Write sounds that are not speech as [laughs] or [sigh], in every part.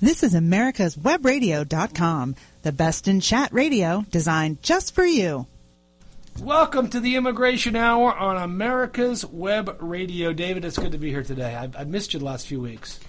This is America's Webradio.com, the best in chat radio designed just for you. Welcome to the Immigration Hour on America's Web Radio. David, it's good to be here today. I've, I've missed you the last few weeks.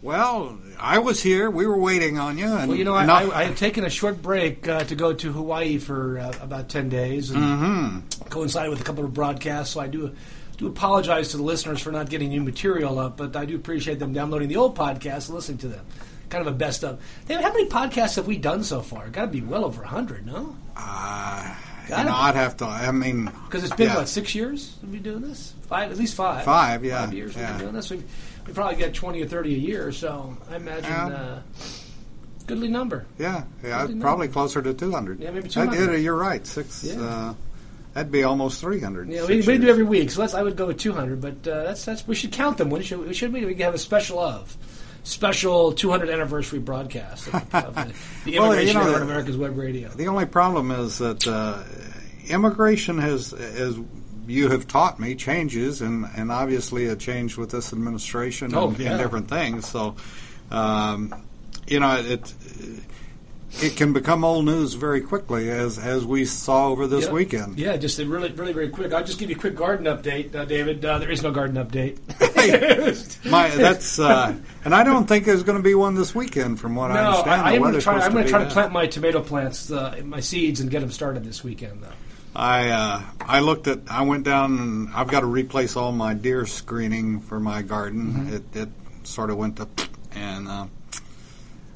Well, I was here. We were waiting on you. And Well, you know, I, not- I, I had taken a short break uh, to go to Hawaii for uh, about 10 days and Mm-hmm. coincided with a couple of broadcasts, so I do do apologize to the listeners for not getting new material up, but I do appreciate them downloading the old podcasts and listening to them. Kind of a best of. David, how many podcasts have we done so far? Got to be well over 100, no? uh, you know. I'd have to. I mean, Because it's been yeah. what six years we've been doing this? Five, at least five. Five, yeah, Five years we've been doing this. We we probably get twenty or thirty a year. So I imagine Yeah. uh, goodly number. Yeah, yeah, probably closer to 200. Yeah, maybe I 200. did, you're right. Six. Yeah. Uh, that'd be almost 300. Yeah, we, we do every week. So let's, I would go with two hundred. But uh, that's that's we should count them. When should we? Should we? We have a special of. Special 200 anniversary broadcast of, of the, [laughs] the Well, you immigration know, hour on the- America's Web Radio. The only problem is that uh, immigration has, as you have taught me, changes, and, and obviously it changed with this administration Oh, and, yeah. and different things. So, um, you know, it it can become old news very quickly, as as we saw over this Yeah. weekend. Yeah, just a really, really, very quick. I'll just give you a quick garden update, uh, David. Uh, there is no garden update. [laughs] My, that's uh, and I don't think there's going to be one this weekend, from what I understand. I, am going to try. I'm going to try to plant my tomato plants, uh, my seeds, and get them started this weekend. Though. I uh, I looked at I went down and I've got to replace all my deer screening for my garden. Mm-hmm. It, it sort of went to and uh,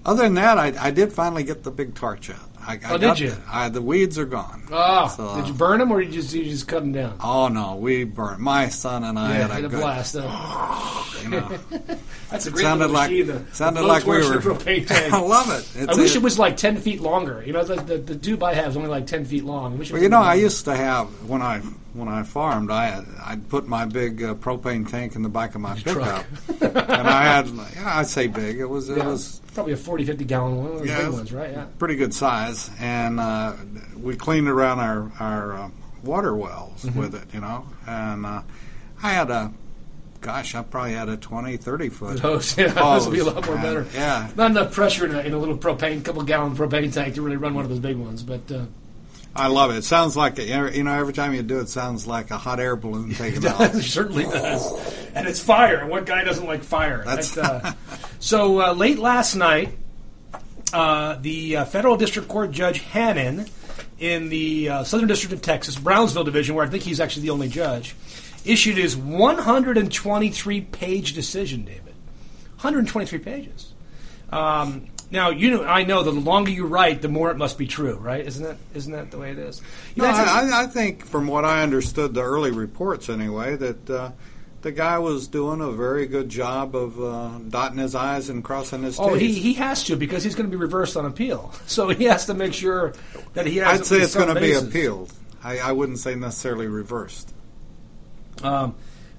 other than that, I, I did finally get the big torch out. I, I Oh, did you? The, I, the weeds are gone. Oh, So, did you burn them or did you just, you just cut them down? Oh no, we burned. My son and I yeah, had a had a good. blast. Uh, [sighs] You know, [laughs] that's a great sounded like the- sounded the like we were. and propane tank. I love it. I wish a- it was like ten feet longer. You know, the, the, the tube I have is only like ten feet long. I wish Well, you know, I used to have when I when I farmed, I I'd put my big uh, propane tank in the back of my truck. pickup, and I had yeah, I'd say big. It was it Yeah, was probably a 40, 50 gallon one. Of Yeah, big ones, right? Yeah. pretty good size, and uh, we cleaned around our our uh, water wells Mm-hmm. with it, you know, and uh, I had a. Gosh, I probably had a 20, 30 foot Hose, [laughs] yeah, those would be a lot more better. Yeah, Not enough pressure in a, in a little propane, couple gallon propane tank to really run one of those big ones. But uh, I love it. It sounds like a, you know every time you do it, it sounds like a hot air balloon [laughs] taking it off. certainly does. And it's fire. And what guy doesn't like fire? That's- That, uh, [laughs] so uh, late last night, uh, the uh, federal district court judge Hanen in the uh, Southern District of Texas, Brownsville Division, where I think he's actually the only judge, issued his 123 page decision, David. 123 pages. Um, now you know I know the longer you write, the more it must be true, right? Isn't that isn't that the way it is? You No, know, I, I- think from what I understood, the early reports anyway, that uh, the guy was doing a very good job of uh, dotting his I's and crossing his T's. Oh, he, he has to because he's going to be reversed on appeal. [laughs] So he has to make sure that he has. I'd say it's going to be appealed. I, I wouldn't say necessarily reversed. Um,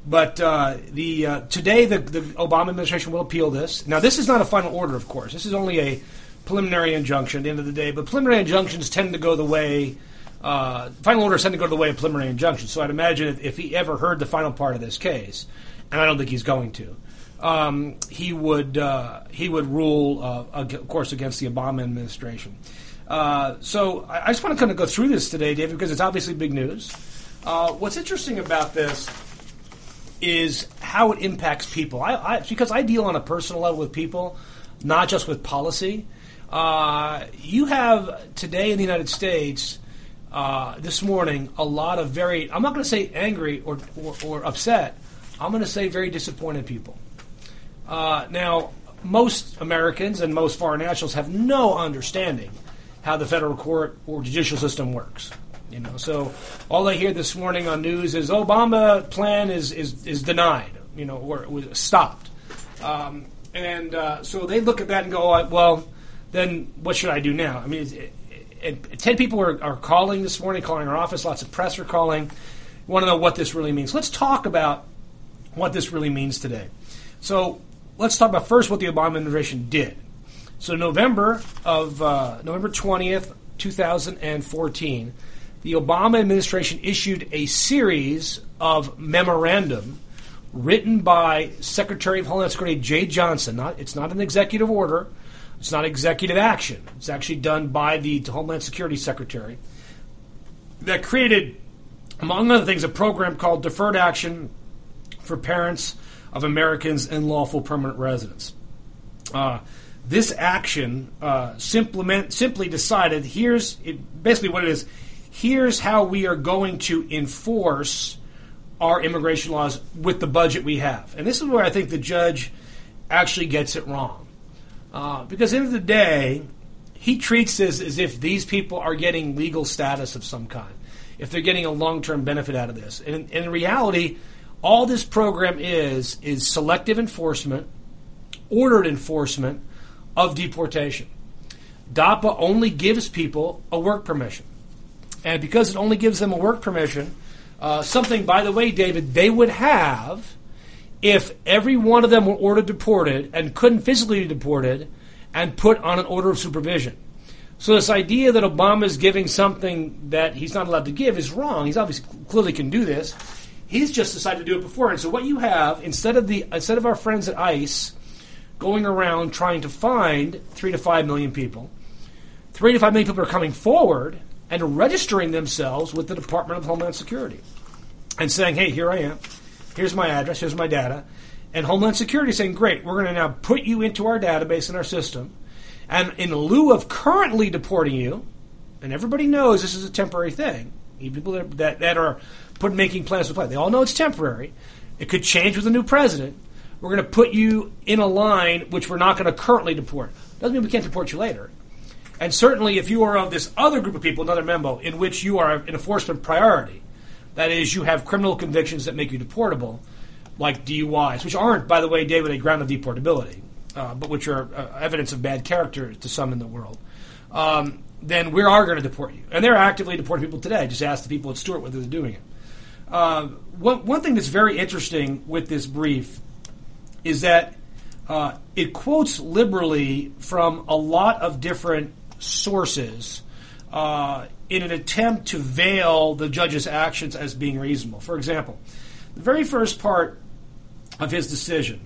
but uh, the uh, today the, the Obama administration will appeal this. Now this is not a final order, of course. This is only a preliminary injunction at the end of the day. But preliminary injunctions tend to go the way. Uh, final orders tend to go the way of preliminary injunctions. So I'd imagine if, if he ever heard the final part of this case, and I don't think he's going to, um, he would uh, he would rule, uh, of course, against the Obama administration. Uh, so I, I just want to kind of go through this today, David, because it's obviously big news. Uh, what's interesting about this is how it impacts people. I, I, because I deal on a personal level with people, not just with policy. Uh, you have today in the United States, uh, this morning, a lot of very, I'm not going to say angry or, or, or upset, I'm going to say very disappointed people. Uh, now, most Americans and most foreign nationals have no understanding how the federal court or judicial system works. You know, so all I hear this morning on news is Obama plan is is, is denied. You know, or was stopped. Um, and uh, so they look at that and go, uh, well, then what should I do now? I mean, it, it, ten people are, are calling this morning, calling our office. Lots of press are calling. Want to know what this really means? Let's talk about what this really means today. So let's talk about first what the Obama administration did. So November of uh, November twentieth, two thousand and fourteen, the Obama administration issued a series of memorandum written by Secretary of Homeland Security Jeh Johnson. Not, it's not an executive order. It's not executive action. It's actually done by the Homeland Security Secretary that created, among other things, a program called Deferred Action for Parents of Americans and Lawful Permanent Residents. Uh, this action uh, simply decided here's it, basically what it is here's how we are going to enforce our immigration laws with the budget we have. And this is where I think the judge actually gets it wrong. Uh, because at the end of the day, he treats this as if these people are getting legal status of some kind, if they're getting a long term benefit out of this. And, and in reality, all this program is is selective enforcement, ordered enforcement of deportation. DAPA only gives people a work permission. And because it only gives them a work permission, uh, something, by the way, David, they would have if every one of them were ordered deported and couldn't physically be deported and put on an order of supervision. So this idea that Obama is giving something that he's not allowed to give is wrong. He's obviously clearly can do this. He's just decided to do it before. And so what you have instead of the instead of our friends at ICE going around trying to find three to five million people, three to five million people are coming forward and registering themselves with the Department of Homeland Security and saying, hey, here I am. Here's my address. Here's my data. And Homeland Security saying, great, we're going to now put you into our database in our system. And in lieu of currently deporting you, and everybody knows this is a temporary thing, even people that, that, are put, making plans to play, they all know it's temporary. It could change with a new president. We're going to put you in a line which we're not going to currently deport. Doesn't mean we can't deport you later. And certainly, if you are of this other group of people, another memo, in which you are an enforcement priority, that is, you have criminal convictions that make you deportable, like DUIs, which aren't, by the way, David, a ground of deportability, uh, but which are uh, evidence of bad character to some in the world, um, then we are going to deport you. And they're actively deporting people today. Just ask the people at Stewart whether they're doing it. Uh, one, one thing that's very interesting with this brief is that uh, it quotes liberally from a lot of different sources uh, in an attempt to veil the judge's actions as being reasonable. For example, the very first part of his decision,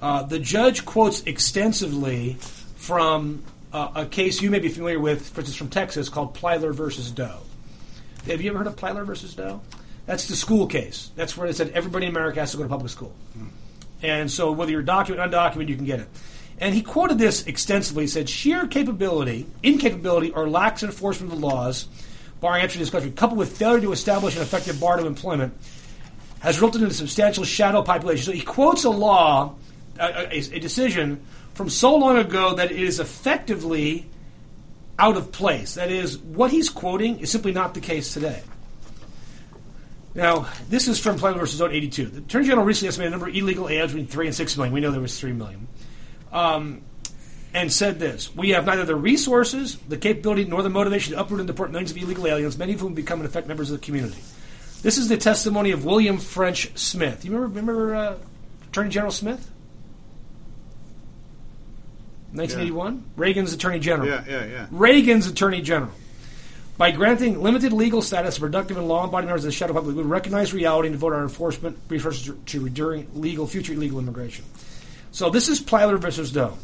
uh, the judge quotes extensively from uh, a case you may be familiar with, for instance, from Texas, called Plyler versus Doe. Have you ever heard of Plyler versus Doe? That's the school case. That's where they said everybody in America has to go to public school. And so whether you're documented, undocumented, you can get it. And he quoted this extensively. He said, sheer capability, incapability, or lax enforcement of the laws, barring entry into this country, coupled with failure to establish an effective bar to employment, has resulted in a substantial shadow population. So he quotes a law, a, a, a decision from so long ago that it is effectively out of place. That is, what he's quoting is simply not the case today. Now, this is from Plyler versus Zone 82. The Attorney General recently estimated the number of illegal aliens between 3 and 6 million. We know there was 3 million um, and said this We have neither the resources, the capability, nor the motivation to uproot and deport millions of illegal aliens, many of whom become in effect members of the community. This is the testimony of William French Smith. You remember, remember uh, Attorney General Smith? 1981? Yeah. Reagan's Attorney General. Yeah, yeah, yeah. Reagan's Attorney General. By granting limited legal status to productive and law-abiding members of the shadow public, we would recognize reality and devote our enforcement resources to, enduring legal, future illegal immigration. So this is Plyler versus Doe.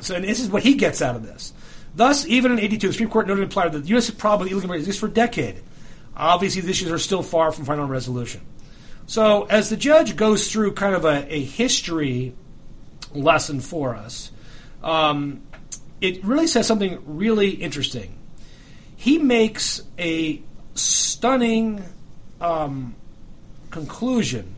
So and this is what he gets out of this. Thus, even in 82, the Supreme Court noted in Plyler that the U.S. problem with illegal immigration exists for a decade. Obviously, the issues are still far from final resolution. So as the judge goes through kind of a, a history lesson for us, um, it really says something really interesting. He makes a stunning um, conclusion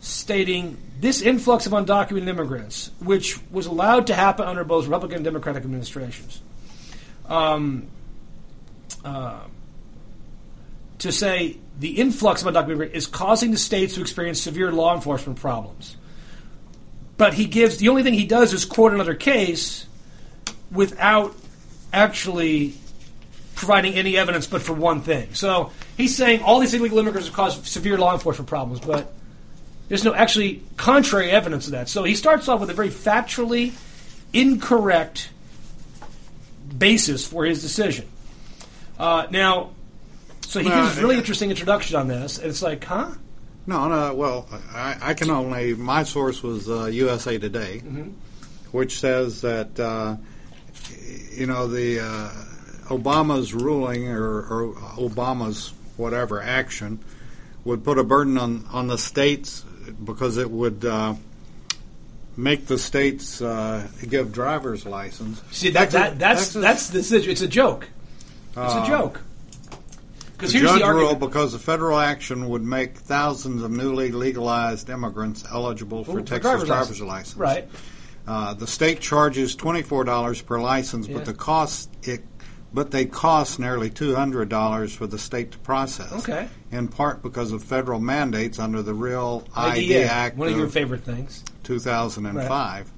stating this influx of undocumented immigrants, which was allowed to happen under both Republican and Democratic administrations, um, uh, to say the influx of undocumented immigrants is causing the states to experience severe law enforcement problems. But he gives the only thing he does is quote another case without actually providing any evidence but for one thing. So he's saying all these illegal immigrants have caused severe law enforcement problems, but there's no actually contrary evidence of that. So he starts off with a very factually incorrect basis for his decision. Uh, now, so he well, gives a really interesting introduction on this, and it's like, huh? No, no. Well, I, I can only. My source was uh, USA Today, Mm-hmm. which says that uh, you know the uh, Obama's ruling or, or Obama's whatever action would put a burden on on the states because it would. Uh, Make the states uh, give driver's license. See that, Texas- that that's Texas- that's the situation. It's a joke. It's a Uh, joke. Because here's judge the argument. because the federal action would make thousands of newly legalized immigrants eligible for Ooh, Texas driver's, license. Right. Uh, the state charges twenty four dollars per license, Yeah. but the cost it, but they cost nearly two hundred dollars for the state to process. Okay. In part because of federal mandates under the Real ID, Act one of your favorite things. two thousand and five.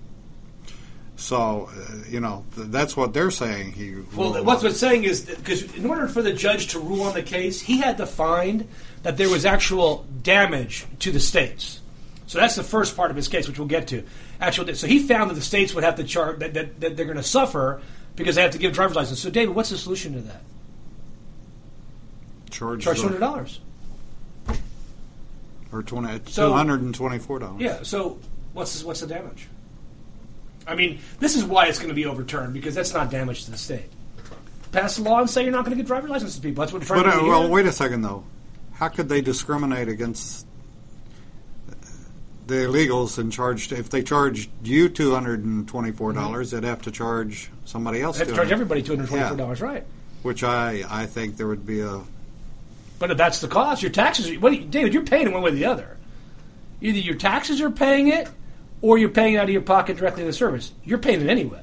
So, uh, you know, th- that's what they're saying. He Well, what's on. what's saying is because in order for the judge to rule on the case, he had to find that there was actual damage to the states. So that's the first part of his case, which we'll get to. Actual, so he found that the states would have to charge that, that, that they're going to suffer because they have to give driver's license. So, David, what's the solution to that? charge Charge two hundred dollars. or 20, So- two hundred and twenty four dollars. Yeah. So what's what's the damage? I mean, this is why it's going to be overturned because that's not damage to the state. Pass a law and say you're not going to give driver's licenses to people. That's what But uh, well, wait a second though. How could they discriminate against the illegals and charged If they charged you two hundred and twenty-four dollars, they'd have to charge somebody else. They have to charge everybody two hundred twenty-four dollars, right? Which I I think there would be a But if that's the cost, your taxes. What, you- David? You're paying it one way or the other. Either your taxes are paying it, or you're paying it out of your pocket directly to the service. You're paying it anyway.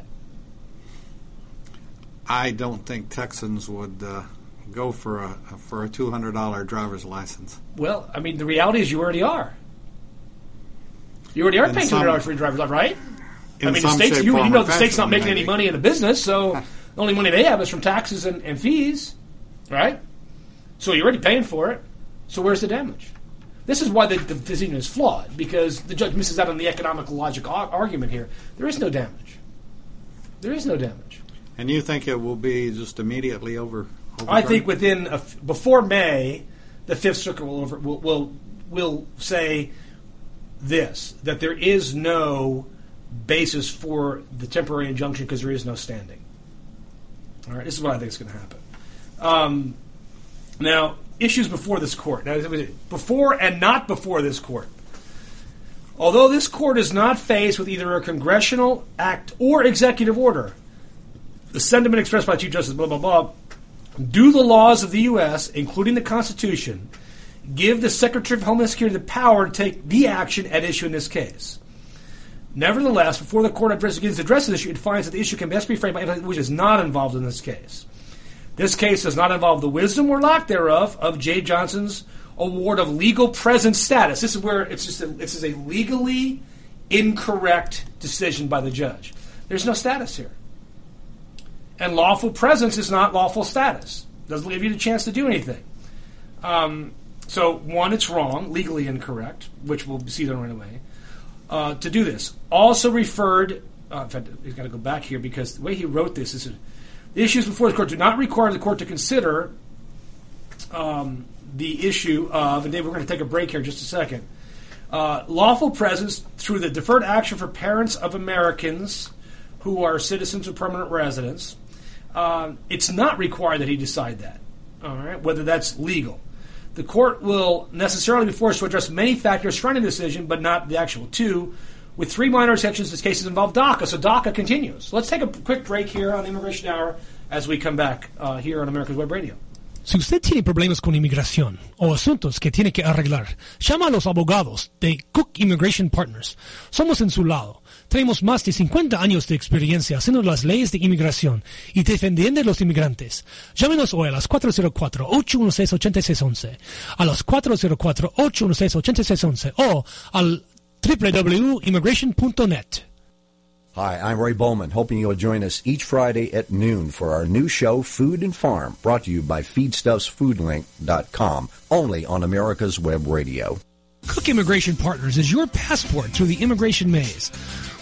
I don't think Texans would uh, go for a for a two hundred dollar driver's license. Well, I mean, the reality is you already are. You already are In paying two hundred dollars for your driver's license, right? I mean, the state's, you, you know the state's not making any money in the business, so [laughs] the only money they have is from taxes and, and fees, right? So you're already paying for it. So where's the damage? This is why the, the decision is flawed because the judge misses out on the economic logic ar- argument here. There is no damage. There is no damage. And you think it will be just immediately over? I think within a f before May, the Fifth Circuit will over will, will will say this that there is no basis for the temporary injunction because there is no standing. All right, this is what I think is going to happen. Um, now, issues before this court. Now, before and not before this court. Although this court is not faced with either a congressional act or executive order, the sentiment expressed by Chief Justice blah blah blah do the laws of the U.S., including the Constitution, give the Secretary of Homeland Security the power to take the action at issue in this case? Nevertheless, before the court addresses, begins to address this issue, it finds that the issue can best be framed by which is not involved in this case. This case does not involve the wisdom or lack thereof of Jeh Johnson's award of legal presence status. This is where it's just a, this is a legally incorrect decision by the judge. There's no status here. And lawful presence is not lawful status. Doesn't give you the chance to do anything. Um, so, one, it's wrong, legally incorrect, which we'll see there right away. Uh, to do this, also referred. Uh, in fact, he's got to go back here because the way he wrote this is the issues before the court do not require the court to consider um, the issue of. And Dave, we're going to take a break here in just a second. Uh, lawful presence through the deferred action for parents of Americans who are citizens or permanent residents. Um, it's not required that he decide that. All right, whether that's legal. The court will necessarily be forced to address many factors surrounding the decision, but not the actual two. With three minor exceptions, this case involved DACA, so DACA continues. Let's take a quick break here on Immigration Hour as we come back uh, here on America's Web Radio. Si usted tiene problemas con inmigración o asuntos que tiene que arreglar, llama a los abogados de Cook Immigration Partners. Somos en su lado. Tenemos más de 50 años de experiencia haciendo las leyes de inmigración y defendiendo a los inmigrantes. Llámenos hoy a las 404-816-8611, a las 404-816-8611 o al www.immigration.net. Hi, I'm Ray Bowman, hoping you'll join us each Friday at noon for our new show, Food and Farm, brought to you by FeedstuffsFoodLink.com, only on America's Web Radio. Cook Immigration Partners is your passport through the immigration maze.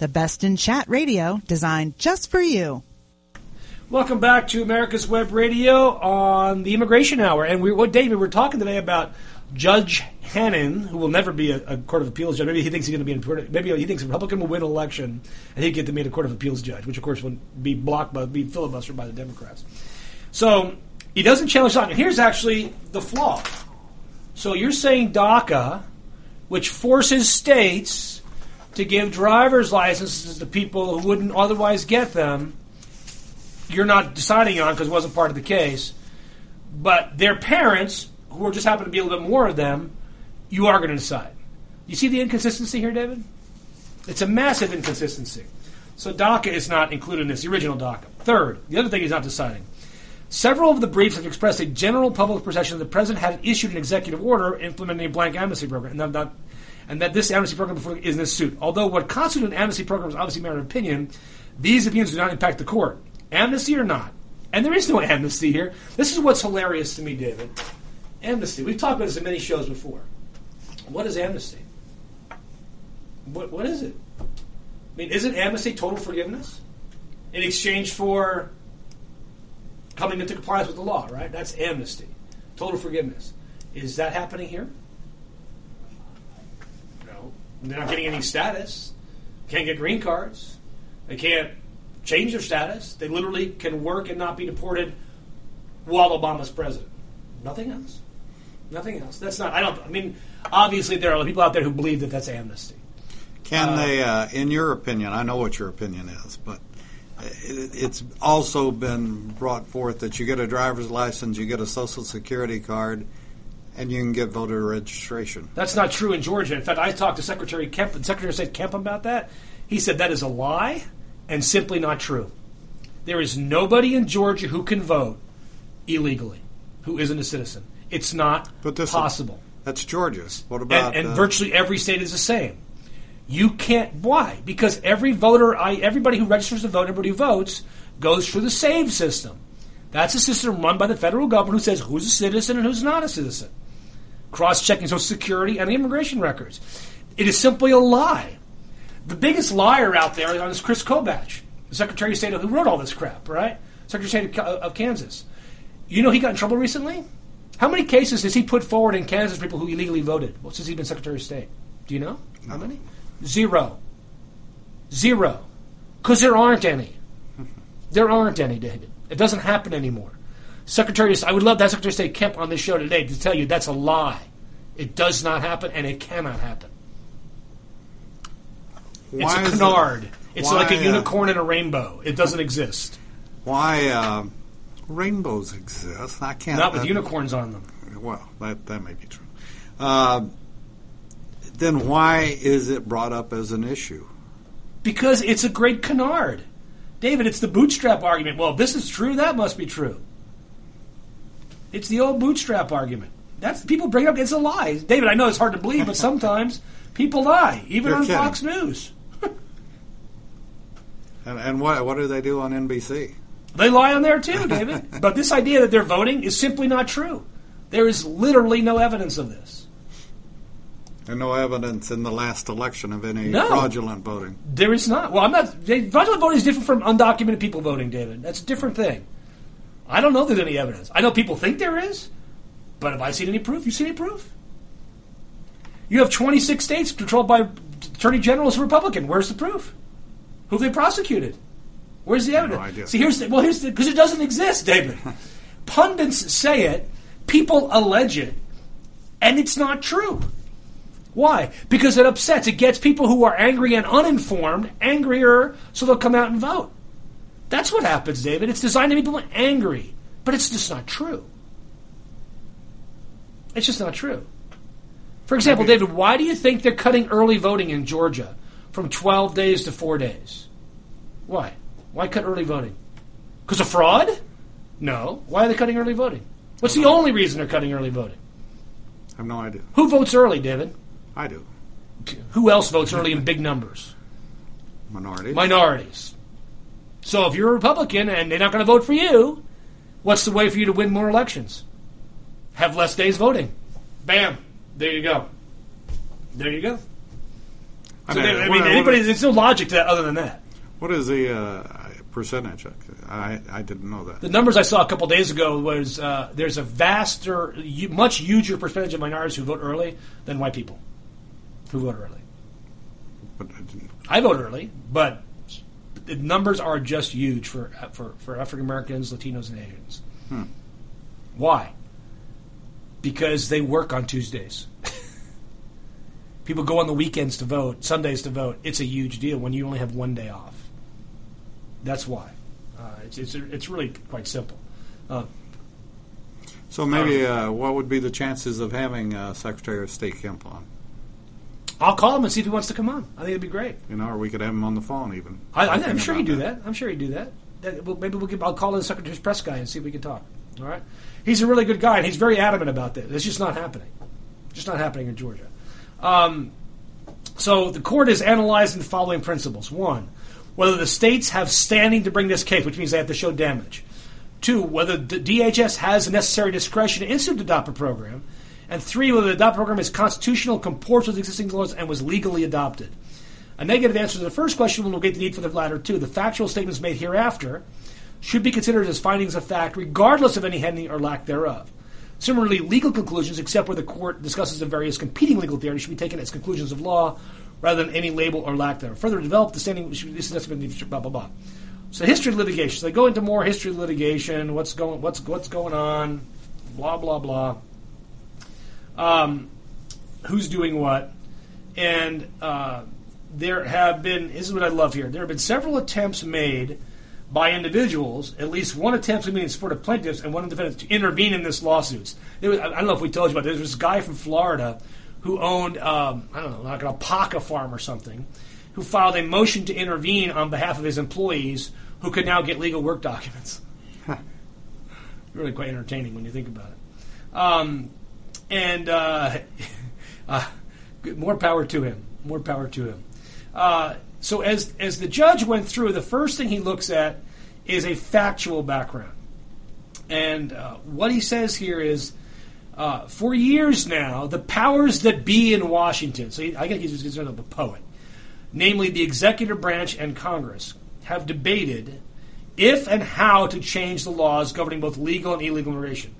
the best in chat radio designed just for you. Welcome back to America's Web Radio on the Immigration Hour. And we, what David, we're talking today about Judge Hanen, who will never be a, a Court of Appeals judge. Maybe he thinks he's going to be in. Maybe he thinks a Republican will win an election and he'd get to be a Court of Appeals judge, which of course would be blocked by be filibustered by the Democrats. So he doesn't challenge DACA. Here's actually the flaw. So you're saying DACA, which forces states to give driver's licenses to people who wouldn't otherwise get them you're not deciding on because it wasn't part of the case. But their parents, who are just happen to be a little bit more of them, you are going to decide. You see the inconsistency here, David? It's a massive inconsistency. So DACA is not included in this, the original DACA. Third, the other thing he's not deciding. Several of the briefs have expressed a general public perception that the president had issued an executive order implementing a blank amnesty program, and that, and that this amnesty program is in this suit. Although what constitutes an amnesty program is obviously a matter of opinion, these opinions do not impact the court. Amnesty or not? And there is no [laughs] amnesty here. This is what's hilarious to me, David. Amnesty. We've talked about this in many shows before. What is amnesty? What, what is it? I mean, isn't amnesty total forgiveness in exchange for coming into compliance with the law, right? That's amnesty. Total forgiveness. Is that happening here? They're not getting any status. Can't get green cards. They can't change their status. They literally can work and not be deported while Obama's president. Nothing else. Nothing else. That's not. I don't. I mean, obviously there are people out there who believe that that's amnesty. Can uh, they, uh, in your opinion, I know what your opinion is, but it, it's also been brought forth that you get a driver's license, you get a social security card, and you can get voter registration. That's not true in Georgia. In fact, I talked to Secretary Kemp, and Secretary of State Kemp about that. He said that is a lie and simply not true. There is nobody in Georgia who can vote illegally who isn't a citizen. It's not possible. Is, that's Georgia's. What about and, and uh, virtually every state is the same. You can't. Why? Because every voter, I, everybody who registers to vote, everybody who votes, goes through the SAVE system. That's a system run by the federal government who says who's a citizen and who's not a citizen, cross-checking Social Security and immigration records. It is simply a lie. The biggest liar out there is Chris Kobach, the Secretary of State who wrote all this crap, right? Secretary of State of Kansas. You know he got in trouble recently? How many cases has he put forward in Kansas for people who illegally voted well, since he's been Secretary of State? Do you know? How many? Zero. Zero. Because there aren't any. There aren't any, David. It doesn't happen anymore. Secretary, I would love that Secretary of State Kemp on this show today to tell you that's a lie. It does not happen, and it cannot happen. Why it's a canard. It, it's why, like a uh, unicorn uh, and a rainbow. It doesn't exist. Why uh, rainbows exist? I can't. Not with uh, unicorns on them. Well, that that may be true. Uh, then why is it brought up as an issue? Because it's a great canard. David, it's the bootstrap argument. Well, if this is true, that must be true. It's the old bootstrap argument. That's people bring up. It's a lie, David. I know it's hard to believe, but sometimes [laughs] people lie, even You're on kidding. Fox News. [laughs] And, and what what do they do on NBC? They lie on there too, David. [laughs] but this idea that they're voting is simply not true. There is literally no evidence of this. And no evidence in the last election of any no, fraudulent voting. There is not. Well, I'm not. Fraudulent voting is different from undocumented people voting, David. That's a different thing. I don't know if there's any evidence. I know people think there is, but have I seen any proof? You seen any proof? You have 26 states controlled by attorney generals Republican. Where's the proof? Who have they prosecuted? Where's the evidence? No See, here's the, well, here's the because it doesn't exist, David. [laughs] Pundits say it, people allege it, and it's not true. Why? Because it upsets. It gets people who are angry and uninformed angrier, so they'll come out and vote. That's what happens, David. It's designed to make people angry, but it's just not true. It's just not true. For example, David, why do you think they're cutting early voting in Georgia? from 12 days to four days. Why? Why cut early voting? Because of fraud? No. Why are they cutting early voting? What's the only reason they're cutting early voting? I have no idea. Who votes early, David? I do. Who else votes early in big numbers? Minority. Minorities. So if you're a Republican and they're not going to vote for you, what's the way for you to win more elections? Have less days voting. Bam. There you go. There you go. I So mean, there- I mean, what- anybody, there's no logic to that other than that. what is the uh, percentage? I I didn't know that. The numbers I saw a couple days ago was uh, there's a vaster, much huger percentage of minorities who vote early than white people who vote early. But I didn't. I vote early, but the numbers are just huge for for, for African Americans, Latinos, and Asians. Why? Because they work on Tuesdays. [laughs] People go on the weekends to vote, Sundays to vote. It's a huge deal when you only have one day off. That's why. Uh, it's, it's it's really quite simple. Uh, So maybe uh, what would be the chances of having uh, Secretary of State Kemp on? I'll call him and see if he wants to come on. I think it'd be great. You know, or we could have him on the phone even. I, I'm sure he'd do that. I'm sure he'd do that. that well, maybe we'll give, I'll call in the Secretary's press guy and see if we can talk. All right. He's a really good guy, and he's very adamant about this. It's just not happening. Just not happening in Georgia. Um, so the court is analyzing the following principles: one, whether the states have standing to bring this case, which means they have to show damage. Two, whether the DHS has the necessary discretion to institute the DAPA program. And three, whether the DAPA program is constitutional, comports with existing laws, and was legally adopted. A negative answer to the first question will negate the need for the latter two. The factual statements made hereafter should be considered as findings of fact, regardless of any heading or lack thereof. Similarly, legal conclusions, except where the court discusses the various competing legal theories, should be taken as conclusions of law rather than any label or lack thereof. Further develop the standing, this is blah blah blah. So history of litigation. So they go into more history of litigation. What's going what's what's going on? Blah blah blah. Um, who's doing what? And uh, there have been. This is what I love here. There have been several attempts made by individuals, at least one attempt to be in support of plaintiffs and one defendants to intervene in this lawsuits. Was, I don't know if we told you about this. There was this guy from Florida who owned, um, I don't know, like an alpaca farm or something, who filed a motion to intervene on behalf of his employees who could now get legal work documents. really quite entertaining when you think about it. Um, and uh, [laughs] uh, more power to him. More power to him. Uh, so as as the judge went through, the first thing he looks at is a factual background, and uh, what he says here is. Uh, for years now, the powers that be in Washington, so he, I guess he's considered a poet, namely the executive branch and Congress, have debated if and how to change the laws governing both legal and illegal immigration.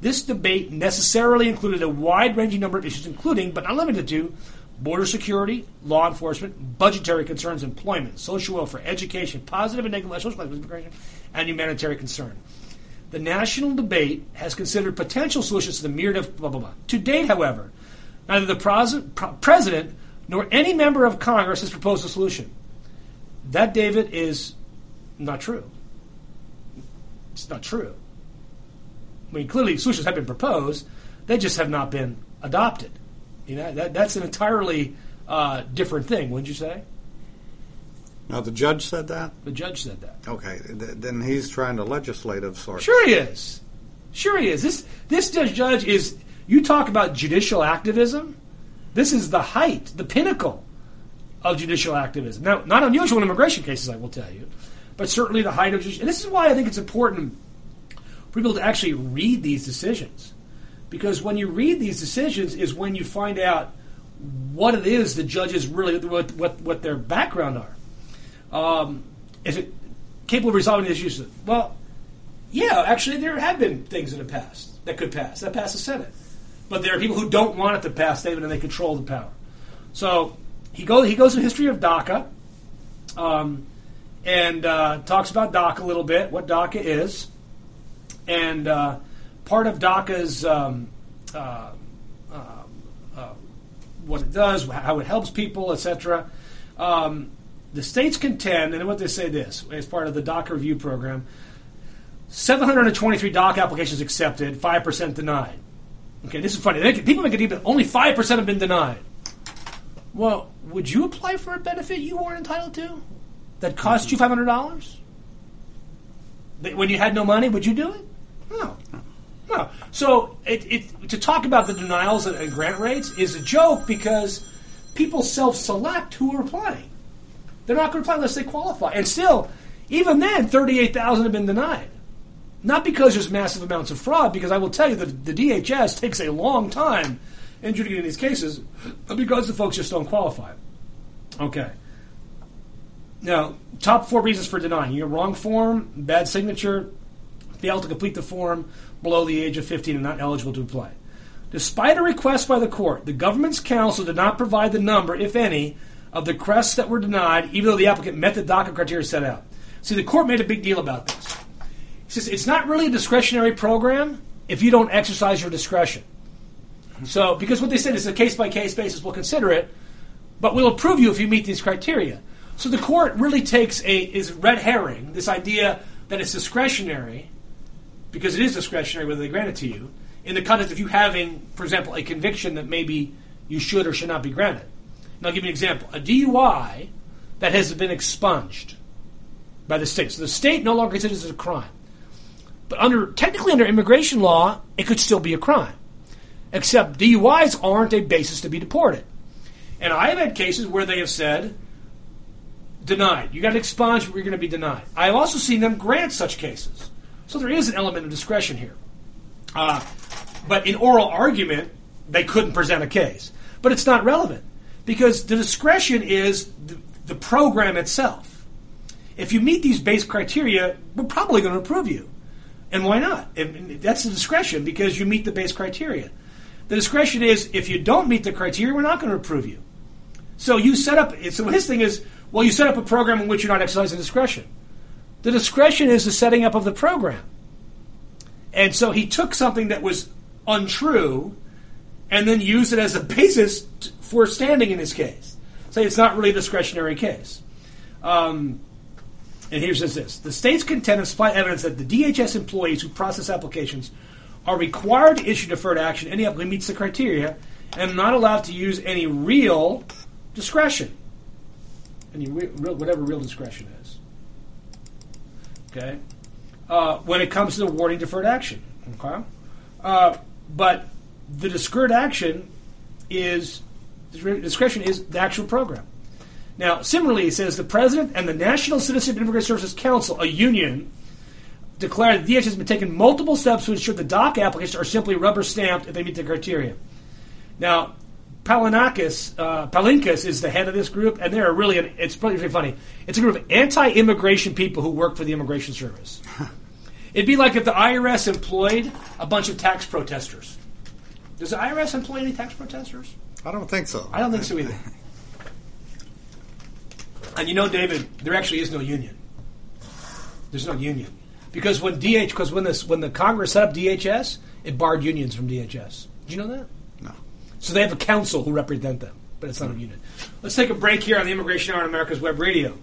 This debate necessarily included a wide ranging number of issues, including, but not limited to, border security, law enforcement, budgetary concerns, employment, social welfare, education, positive and negative social immigration, and humanitarian concern. The national debate has considered potential solutions to the myriad of blah, blah, blah. To date, however, neither the pros- pro- president nor any member of Congress has proposed a solution. That, David, is not true. It's not true. I mean, clearly solutions have been proposed; they just have not been adopted. You know, that, that's an entirely uh, different thing, wouldn't you say? Now the judge said that. The judge said that. Okay, th- then he's trying to legislative sort. Sure, he is. Sure, he is. This this judge judge is. You talk about judicial activism. This is the height, the pinnacle of judicial activism. Now, not unusual in immigration cases, I will tell you, but certainly the height of. judici- And this is why I think it's important for people to actually read these decisions, because when you read these decisions, is when you find out what it is the judges really what what, what their background are. Um, is it capable of resolving issues? Well, yeah, actually, there have been things that have passed that could pass that passed the Senate, but there are people who don't want it to pass, David, and they control the power. So he goes he goes to history of DACA, um, and uh, talks about DACA a little bit, what DACA is, and uh, part of DACA's um, uh, uh, uh, what it does, how it helps people, etc. Um, the states contend, and what they say this as part of the DACA review program 723 DACA applications accepted, 5% denied. Okay, this is funny. They, people make it even, only 5% have been denied. Well, would you apply for a benefit you weren't entitled to that cost you $500? When you had no money, would you do it? No. No. So it, it, to talk about the denials and, grant rates is a joke because people self-select who are applying. They're not going to apply unless they qualify. And still, even then, 38,000 have been denied. Not because there's massive amounts of fraud, because I will tell you that the DHS takes a long time in adjudicating these cases because the folks just don't qualify. Okay. Now, top four reasons for denying. Your wrong form, bad signature, failed to complete the form below the age of 15 and not eligible to apply. Despite a request by the court, the government's counsel did not provide the number, if any, of the requests that were denied, even though the applicant met the DACA criteria set out. See, the court made a big deal about this. He says it's not really a discretionary program if you don't exercise your discretion. So, because what they said is a case by case basis, we'll consider it, but we'll approve you if you meet these criteria. So the court really takes a is red herring this idea that it's discretionary, because it is discretionary whether they grant it to you, in the context of you having, for example, a conviction that maybe you should or should not be granted. And I'll give you an example: a DUI that has been expunged by the state. So the state no longer considers it a crime. But under technically under immigration law, it could still be a crime. Except DUIs aren't a basis to be deported. And I have had cases where they have said, denied. You got to expunge, but you're going to be denied. I have also seen them grant such cases. So there is an element of discretion here. Uh, but in oral argument, they couldn't present a case. But it's not relevant because the discretion is the, the program itself. If you meet these base criteria, we're probably going to approve you. And why not? If, that's the discretion because you meet the base criteria. The discretion is if you don't meet the criteria, we're not going to approve you. So you set up. So his thing is, well, you set up a program in which you're not exercising discretion. The discretion is the setting up of the program. And so he took something that was untrue and then used it as a basis for standing in his case. Say it's not really a discretionary case. Um, and here's this: the state's contend and supply evidence that the DHS employees who process applications are required to issue deferred action. Any applicant meets the criteria and not allowed to use any real discretion. Any re- real, whatever real discretion is. Okay, uh, when it comes to awarding deferred action. Okay, uh, but the deferred action is discretion is the actual program. Now, similarly, it says the president and the National Citizenship and Immigrant Services Council, a union, declared that DHS has been taking multiple steps to ensure the DACA applications are simply rubber stamped if they meet the criteria. Now, Palinakis, uh, Palinkas is the head of this group, and they're really, an, it's pretty funny. It's a group of anti-immigration people who work for the Immigration Service. [laughs] It'd be like if the IRS employed a bunch of tax protesters. Does the IRS employ any tax protesters? I don't think so. I don't think so either. [laughs] And you know, David, there actually is no union. There's no union because when DH because when this when the Congress set up DHS, it barred unions from DHS. Did you know that? So they have a council who represent them, but it's not a union. Let's take a break here on the Immigration Hour on America's Web Radio.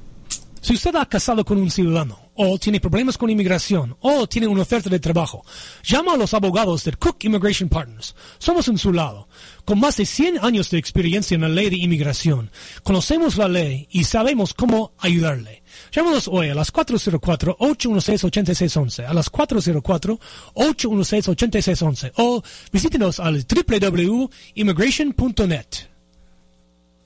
Si usted ha casado con un ciudadano, o tiene problemas con inmigración, o tiene una oferta de trabajo, llama a los abogados de Cook Immigration Partners. Somos en su lado. Con más de 100 años de experiencia en la ley de inmigración, conocemos la ley y sabemos cómo ayudarle. Llámanos hoy a las 404-816-8611, a las 404-816-8611, o visítenos al www.immigration.net.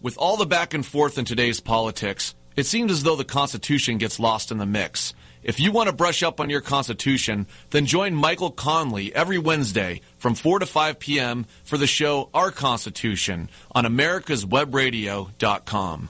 With all the back and forth in today's politics, it seems as though the Constitution gets lost in the mix. If you want to brush up on your Constitution, then join Michael Conley every Wednesday from 4 to 5 p.m. for the show Our Constitution on americaswebradio.com.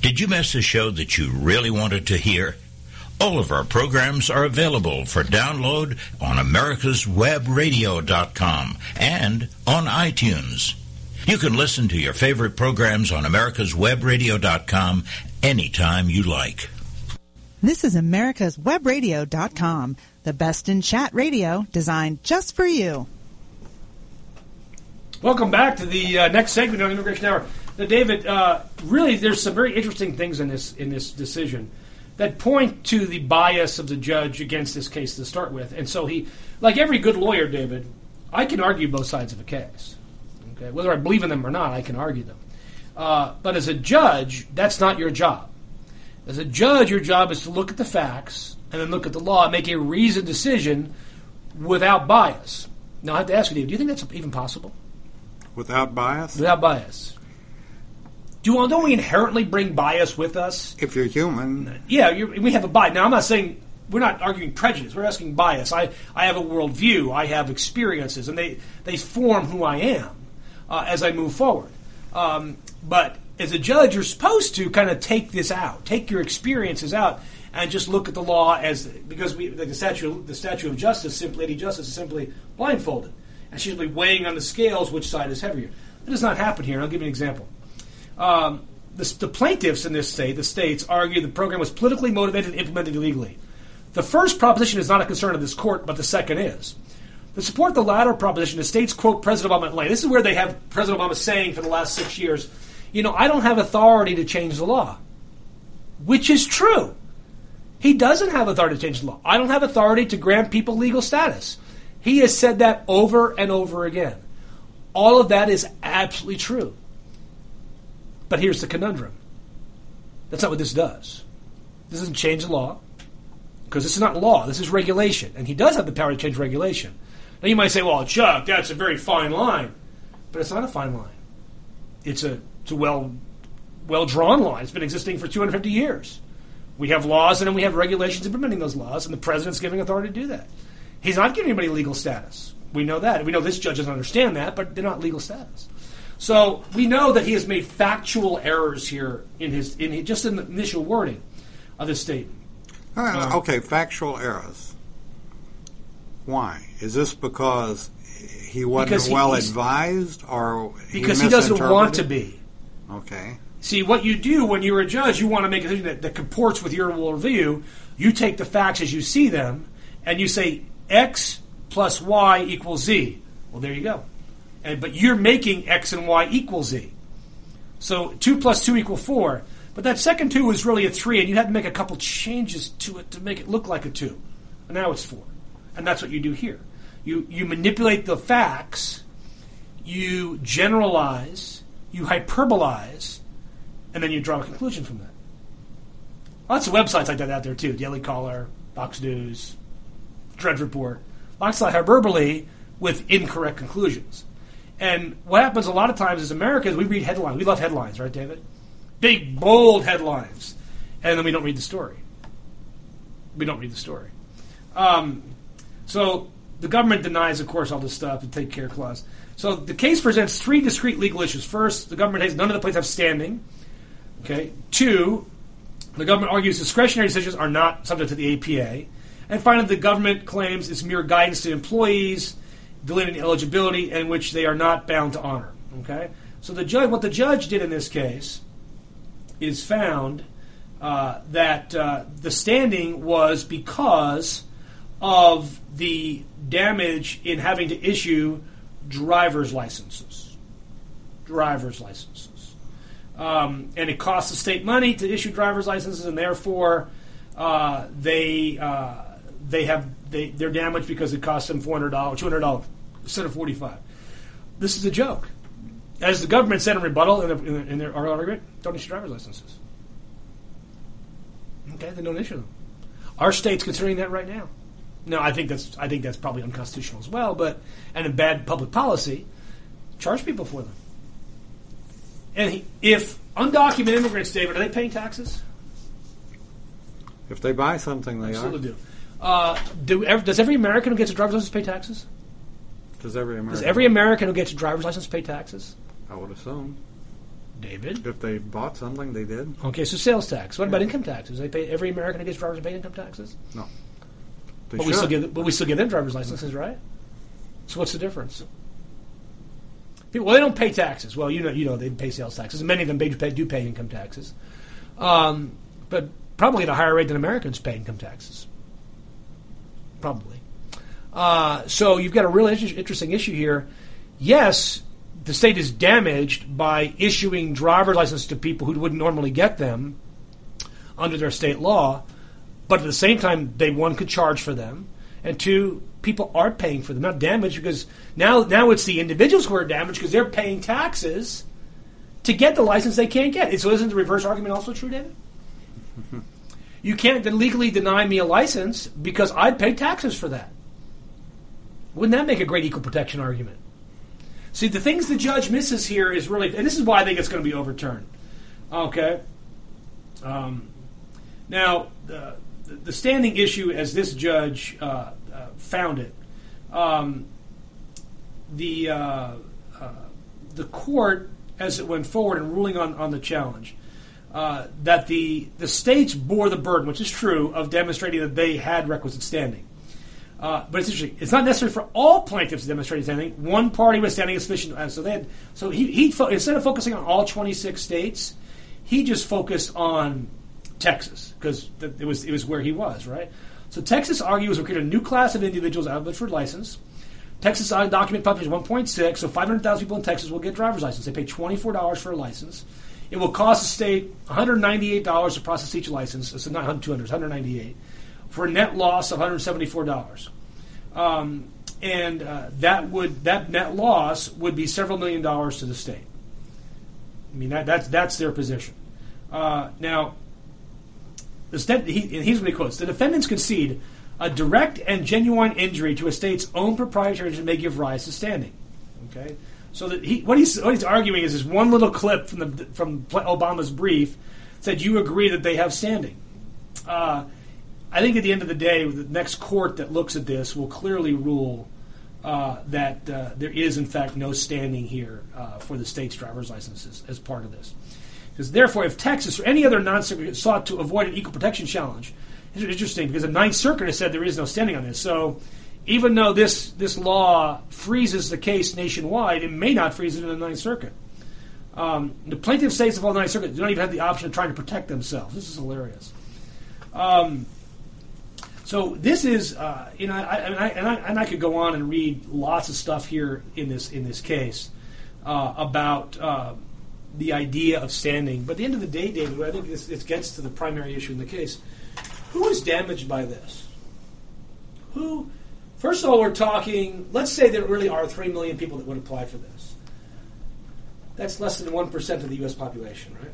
Did you miss a show that you really wanted to hear? All of our programs are available for download on americaswebradio.com and on iTunes. You can listen to your favorite programs on americaswebradio.com anytime you like. This is americaswebradio.com, the best in chat radio designed just for you. Welcome back to the uh, next segment on Immigration Hour. Now, David, uh, really, there's some very interesting things in this in this decision that point to the bias of the judge against this case to start with. And so he, like every good lawyer, David, I can argue both sides of a case. Okay, whether I believe in them or not, I can argue them. Uh, but as a judge, that's not your job. As a judge, your job is to look at the facts and then look at the law and make a reasoned decision without bias. Now, I have to ask you, David, do you think that's even possible? Without bias? Without bias. Do you, don't we inherently bring bias with us? If you're human. Yeah, you're, we have a bias. Now, I'm not saying we're not arguing prejudice. We're asking bias. I, I have a worldview. I have experiences, and they, they form who I am uh, as I move forward. Um, but as a judge, you're supposed to kind of take this out, take your experiences out, and just look at the law as because we like the statue the statue of justice, simply Lady Justice is simply blindfolded, and she's simply weighing on the scales which side is heavier. That does not happen here. I'll give you an example. Um, the, the, plaintiffs in this state, the states, argue the program was politically motivated and implemented illegally. The first proposition is not a concern of this court, but the second is. To support the latter proposition, the states quote President Obama at This is where they have President Obama saying for the last six years, you know, I don't have authority to change the law, which is true. He doesn't have authority to change the law. I don't have authority to grant people legal status. He has said that over and over again. All of that is absolutely true. But here's the conundrum that's not what this does. This doesn't change the law, because this is not law, this is regulation. And he does have the power to change regulation. Now you might say, well, Chuck, that's a very fine line. But it's not a fine line. It's a, it's a well, well drawn line. It's been existing for 250 years. We have laws and then we have regulations implementing those laws, and the president's giving authority to do that. He's not giving anybody legal status. We know that. We know this judge doesn't understand that, but they're not legal status. So we know that he has made factual errors here in his in his, just in the initial wording of his statement. Uh, okay, factual errors. Why is this because he wasn't because he, well advised, or because he, he doesn't want to be? Okay. See, what you do when you're a judge, you want to make a decision that, that comports with your worldview. You take the facts as you see them, and you say X plus Y equals Z. Well, there you go. And, but you're making X and Y equal Z. So 2 plus 2 equal 4. But that second 2 was really a 3, and you had to make a couple changes to it to make it look like a 2. And now it's 4. And that's what you do here. You, you manipulate the facts, you generalize, you hyperbolize, and then you draw a conclusion from that. Lots of websites like that out there too. Daily Caller, Fox News, Drudge Report. Lots of hyperbole with incorrect conclusions. And what happens a lot of times is Americans, we read headlines. We love headlines, right, David? Big, bold headlines. And then we don't read the story. We don't read the story. Um, so the government denies, of course, all this stuff, the take care clause. So the case presents three discrete legal issues. First, the government has none of the plaintiffs have standing. Okay. Two, the government argues discretionary decisions are not subject to the APA. And finally, the government claims it's mere guidance to employees delineating eligibility and which they are not bound to honor. Okay, so the judge, what the judge did in this case, is found uh, that uh, the standing was because of the damage in having to issue driver's licenses. Driver's licenses. Um, and it costs the state money to issue driver's licenses, and therefore uh, they uh, they have they, they're damaged because it costs them four hundred dollars, two hundred dollars instead of 45. This is a joke. As the government said in rebuttal in, the, in their oral argument, don't issue driver's licenses. Okay, then don't issue them. Our state's considering that right now. No, I think that's I think that's probably unconstitutional as well, but and a bad public policy, charge people for them. And he, if undocumented immigrants, David, are they paying taxes? If they buy something, they Absolutely are. do. Uh, do does every American who gets a driver's license pay taxes? Does every American? Does every American who gets a driver's license pay taxes? I would assume. David? If they bought something, they did. Okay, so sales tax. What about income taxes? They pay every American who gets driver's license pay income taxes? No. They but should. we still give but we still give them driver's licenses, right? So what's the difference? People, well, they don't pay taxes. Well, you know, you know, they pay sales taxes. and Many of them do pay, do pay income taxes, um, but probably at a higher rate than Americans pay income taxes. Probably. Uh, so you've got a really interesting issue here. Yes, the state is damaged by issuing driver's licenses to people who wouldn't normally get them under their state law, but at the same time, they one could charge for them, and two, people are paying for them, not damaged because now now it's the individuals who are damaged because they're paying taxes to get the license they can't get. So isn't the reverse argument also true, David? [laughs] you can't legally deny me a license because I paid taxes for that. Wouldn't that make a great equal protection argument? See, the things the judge misses here is really, and this is why I think it's going to be overturned. Okay. Um, now, the, the standing issue, as this judge uh, uh, found it, um, the uh, uh the court, as it went forward in ruling on, on the challenge, uh, that the the states bore the burden, which is true, of demonstrating that they had requisite standing. Uh, but it's interesting. It's not necessary for all plaintiffs to demonstrate standing. One party was standing sufficient. Uh, so they had, so he, he fo- instead of focusing on all 26 states, he just focused on Texas because th- it was it was where he was right. So Texas argues we create a new class of individuals eligible for license. Texas document population 1.6, so 500,000 people in Texas will get driver's license. They pay $24 for a license. It will cost the state $198 to process each license. So not 200, 198 for a net loss of $174. Um, and uh, that would that net loss would be several million dollars to the state. I mean that, that's that's their position. Uh, now, the state, he, here's what he quotes: the defendants concede a direct and genuine injury to a state's own proprietary may give rise to standing. Okay, so that he what he's what he's arguing is this one little clip from the from Obama's brief said you agree that they have standing. Uh, I think at the end of the day, the next court that looks at this will clearly rule uh, that uh, there is, in fact, no standing here uh, for the state's driver's licenses as part of this. Because therefore, if Texas or any other non-circuit sought to avoid an equal protection challenge, it's interesting because the Ninth Circuit has said there is no standing on this. So even though this this law freezes the case nationwide, it may not freeze it in the Ninth Circuit. Um, the plaintiff states of all Ninth Circuit do not even have the option of trying to protect themselves. This is hilarious. Um, so this is, uh, you know, I, I, and, I, and I could go on and read lots of stuff here in this in this case uh, about uh, the idea of standing. But at the end of the day, David, I think this, this gets to the primary issue in the case. Who is damaged by this? Who? First of all, we're talking. Let's say there really are three million people that would apply for this. That's less than one percent of the U.S. population, right?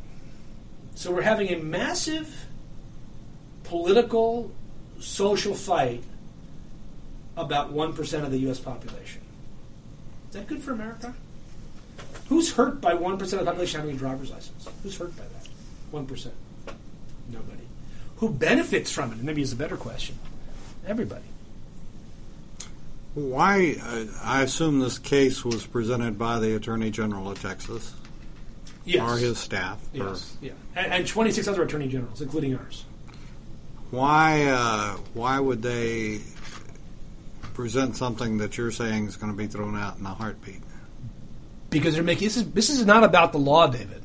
So we're having a massive political social fight about 1% of the U.S. population. Is that good for America? Who's hurt by 1% of the population having a driver's license? Who's hurt by that? 1%. Nobody. Who benefits from it? Maybe is a better question. Everybody. Why? Uh, I assume this case was presented by the Attorney General of Texas. Yes. Or his staff. Yes. Or, yeah. And, and 26 other attorney generals, including ours. Why? Uh, why would they present something that you're saying is going to be thrown out in a heartbeat? Because they're making this is this is not about the law, David.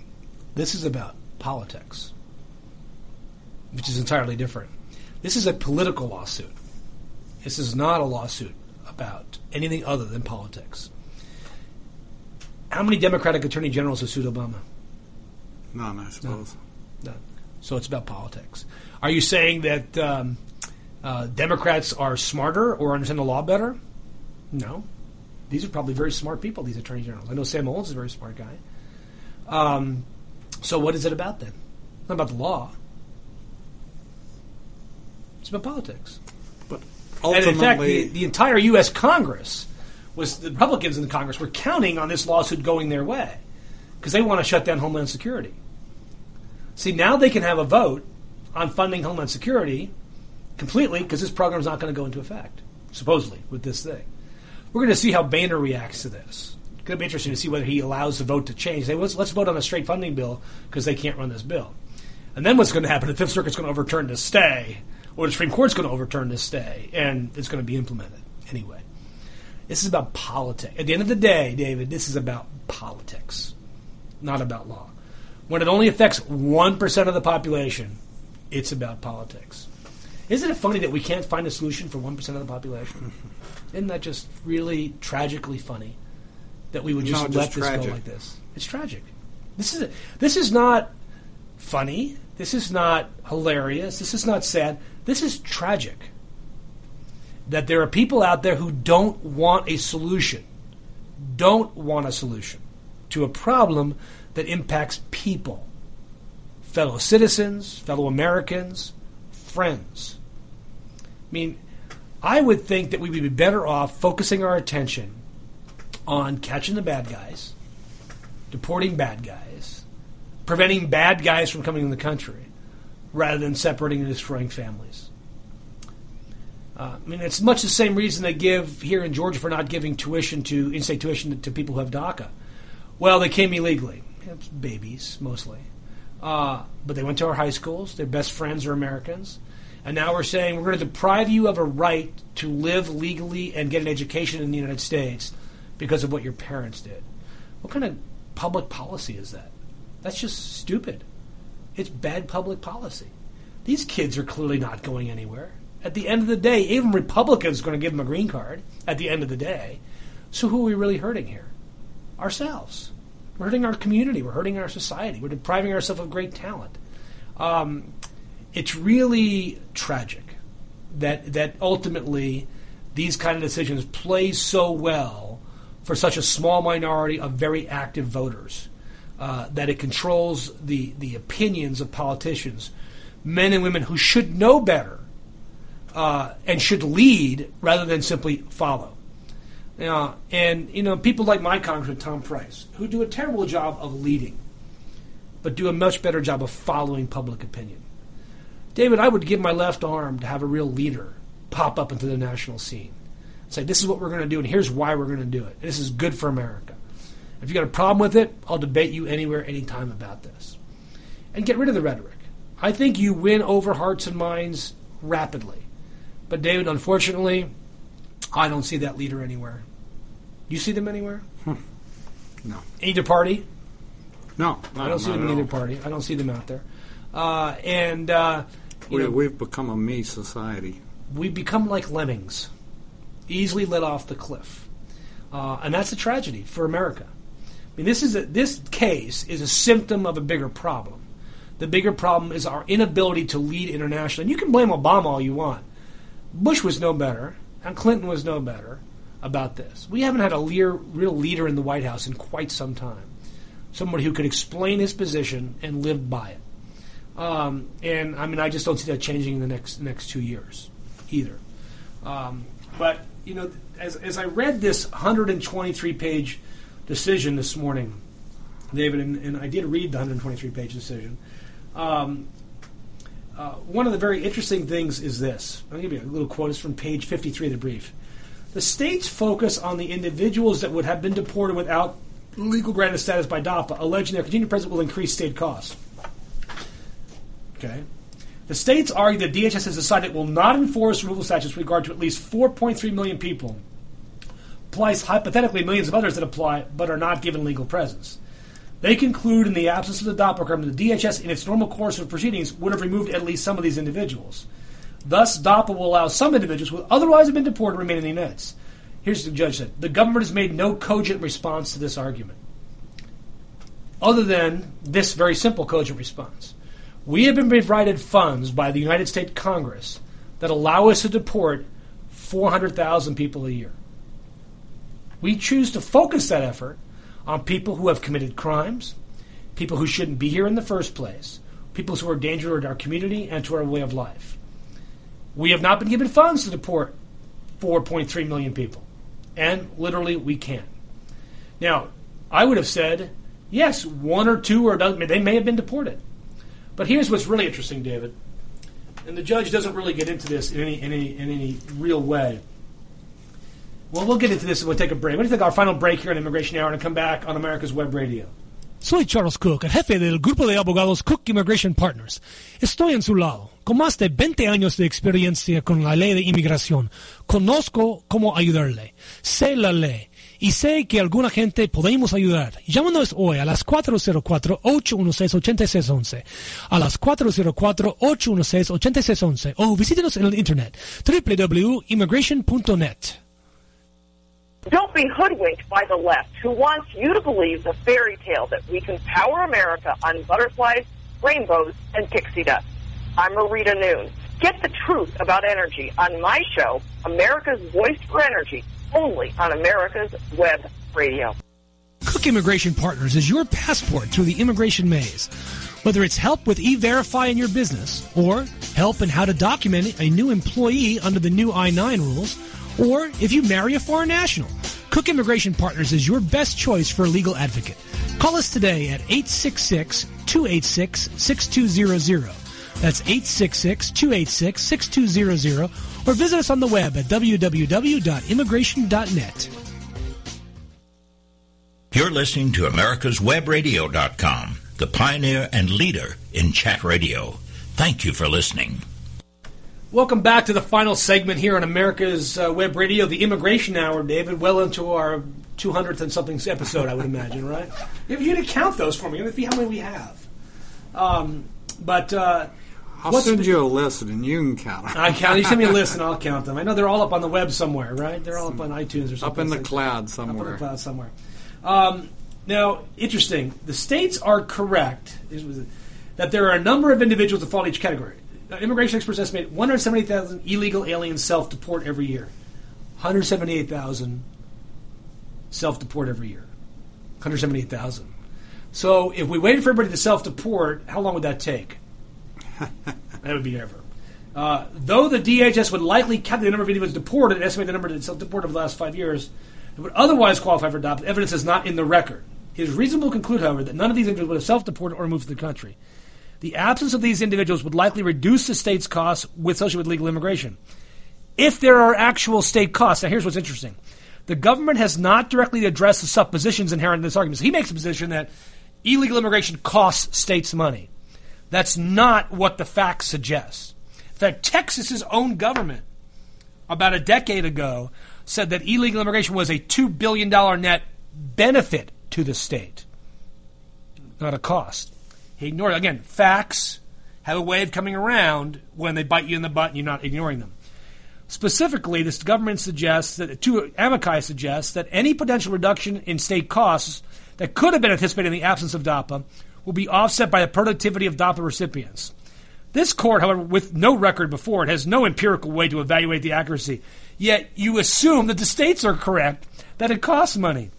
This is about politics, which is entirely different. This is a political lawsuit. This is not a lawsuit about anything other than politics. How many Democratic attorney generals have sued Obama? None, I suppose. None. None. So it's about politics. Are you saying that um, uh, Democrats are smarter or understand the law better? No. These are probably very smart people, these attorney generals. I know Sam Olens is a very smart guy. Um, so what is it about then? It's not about the law. It's about politics. But and in fact, the, the entire U.S. Congress was the Republicans in the Congress were counting on this lawsuit going their way because they want to shut down Homeland Security. See, now they can have a vote on funding Homeland Security completely because this program is not going to go into effect, supposedly, with this thing. We're going to see how Boehner reacts to this. It's going to be interesting to see whether he allows the vote to change. Say, let's, let's vote on a straight funding bill because they can't run this bill. And then what's going to happen? The Fifth Circuit's going to overturn this stay, or the Supreme Court's going to overturn this stay, and it's going to be implemented anyway. This is about politics. At the end of the day, David, this is about politics, not about law. When it only affects 1% of the population, it's about politics. Isn't it funny that we can't find a solution for 1% of the population? [laughs] Isn't that just really tragically funny? that we would No, just just let this tragic. go like this. It's tragic. This is this is not funny. This is not hilarious. This is not sad. This is tragic. That there are people out there who don't want a solution, don't want a solution to a problem that impacts people, fellow citizens, fellow Americans, friends. I mean, I would think that we would be better off focusing our attention on catching the bad guys, deporting bad guys, preventing bad guys from coming in the country, rather than separating and destroying families. Uh, I mean, it's much the same reason they give here in Georgia for not giving tuition to in-state tuition to, to people who have DACA. Well, they came illegally. It's babies mostly, uh, but they went to our high schools. Their best friends are Americans, and now we're saying we're going to deprive you of a right to live legally and get an education in the United States because of what your parents did. What kind of public policy is that? That's just stupid. It's bad public policy. These kids are clearly not going anywhere. At the end of the day, even Republicans are going to give them a green card at the end of the day. So who are we really hurting here? Ourselves. We're hurting our community. We're hurting our society. We're depriving ourselves of great talent. Um, it's really tragic that that ultimately these kind of decisions play so well for such a small minority of very active voters uh, that it controls the the opinions of politicians, men and women who should know better uh, and should lead rather than simply follow. Uh, and you know, people like my congressman Tom Price, who do a terrible job of leading, but do a much better job of following public opinion. David, I would give my left arm to have a real leader pop up into the national scene. Say, this is what we're going to do, and here's why we're going to do it. This is good for America. If you got a problem with it, I'll debate you anywhere, anytime about this. And get rid of the rhetoric. I think you win over hearts and minds rapidly. But, David, unfortunately, I don't see that leader anywhere. You see them anywhere? No. Either party? No, I don't see them in either all. party. I don't see them out there. Uh, and uh, We, know, we've become a me society. we become like lemmings, easily let off the cliff, uh, and that's a tragedy for America. I mean, this is a, this case is a symptom of a bigger problem. The bigger problem is our inability to lead internationally. And you can blame Obama all you want. Bush was no better, and Clinton was no better about this. We haven't had a real leader in the White House in quite some time. Somebody who could explain his position and live by it. Um, and I mean, I just don't see that changing in the next next two years, either. Um, but you know, as as I read this 123 page decision this morning, David, and, and I did read the 123 page decision. Um, uh, one of the very interesting things is this. I'll give you a little quote. It's from page 53 of the brief. The states focus on the individuals that would have been deported without legal granted status by DAPA, alleging their continued presence will increase state costs. Okay. The states argue that DHS has decided it will not enforce removal statutes with regard to at least 4.3 million people, plus hypothetically millions of others that apply but are not given legal presence. They conclude in the absence of the DAPA program the DHS, in its normal course of proceedings, would have removed at least some of these individuals. Thus, DAPA will allow some individuals who would otherwise have been deported to remain in the United States. Here's what the judge said The government has made no cogent response to this argument, other than this very simple cogent response. We have been provided funds by the United States Congress that allow us to deport 400,000 people a year. We choose to focus that effort on people who have committed crimes, people who shouldn't be here in the first place, people who are a danger to our community and to our way of life. We have not been given funds to deport 4.3 million people, and literally we can't. Now, I would have said, yes, one or two or they may have been deported. But here's what's really interesting, David, and the judge doesn't really get into this in any, in any, in any real way. Well, we'll get into this and we'll take a break. We're going to take our final break here on Immigration Hour and come back on America's Web Radio. Soy Charles Cook, el jefe del grupo de abogados Cook Immigration Partners. Estoy en su lado. Con más de 20 años de experiencia con la ley de inmigración, conozco cómo ayudarle. Sé la ley. Y sé que alguna gente podemos ayudar. Llámanos hoy a las 404-816-8611. A las 404-816-8611. O visítenos en el internet www.immigration.net. Don't be hoodwinked by the left who wants you to believe the fairy tale that we can power America on butterflies, rainbows, and pixie dust. I'm Marita Noon. Get the truth about energy on my show, America's Voice for Energy, only on America's Web Radio. Cook Immigration Partners is your passport through the immigration maze. Whether it's help with e-verify in your business, or help in how to document a new employee under the new I-9 rules, or if you marry a foreign national, Cook Immigration Partners is your best choice for a legal advocate. Call us today at 866-286-6200. That's 866-286-6200 or visit us on the web at www.immigration.net. You're listening to America's Webradio.com, the pioneer and leader in chat radio. Thank you for listening. Welcome back to the final segment here on America's uh, Web Radio, the Immigration Hour, David. Well into our 200th and something episode, I would imagine, [laughs] right? If you to count those for me, let me see how many we have. Um, but uh, I'll send you a list and you can count them. I count. You send me a list and I'll [laughs] count them. I know they're all up on the web somewhere, right? They're all up on iTunes or something. Up in the cloud somewhere. Up in the cloud somewhere. Um, now, interesting. The states are correct that there are a number of individuals that fall in each category. Uh, immigration experts estimate 178,000 illegal aliens self-deport every year. 178,000 self-deport every year. 178,000. So if we waited for everybody to self-deport, how long would that take? [laughs] that would be ever. Uh, though the DHS would likely count the number of individuals deported and estimate the number that self-deported over the last five years that would otherwise qualify for adoption, evidence is not in the record. It is reasonable to conclude, however, that none of these individuals would have self-deported or moved to the country. The absence of these individuals would likely reduce the state's costs with associated with legal immigration. If there are actual state costs, now here's what's interesting. The government has not directly addressed the suppositions inherent in this argument. So he makes a position that illegal immigration costs states money. That's not what the facts suggest. In fact, Texas's own government, about a decade ago, said that illegal immigration was a $2 billion net benefit to the state, not a cost. He ignored it. Again, facts have a way of coming around when they bite you in the butt and you're not ignoring them. Specifically, this government suggests that, two amici suggests that any potential reduction in state costs that could have been anticipated in the absence of DAPA will be offset by the productivity of DAPA recipients. This court, however, with no record before it, has no empirical way to evaluate the accuracy. Yet you assume that the states are correct, that it costs money.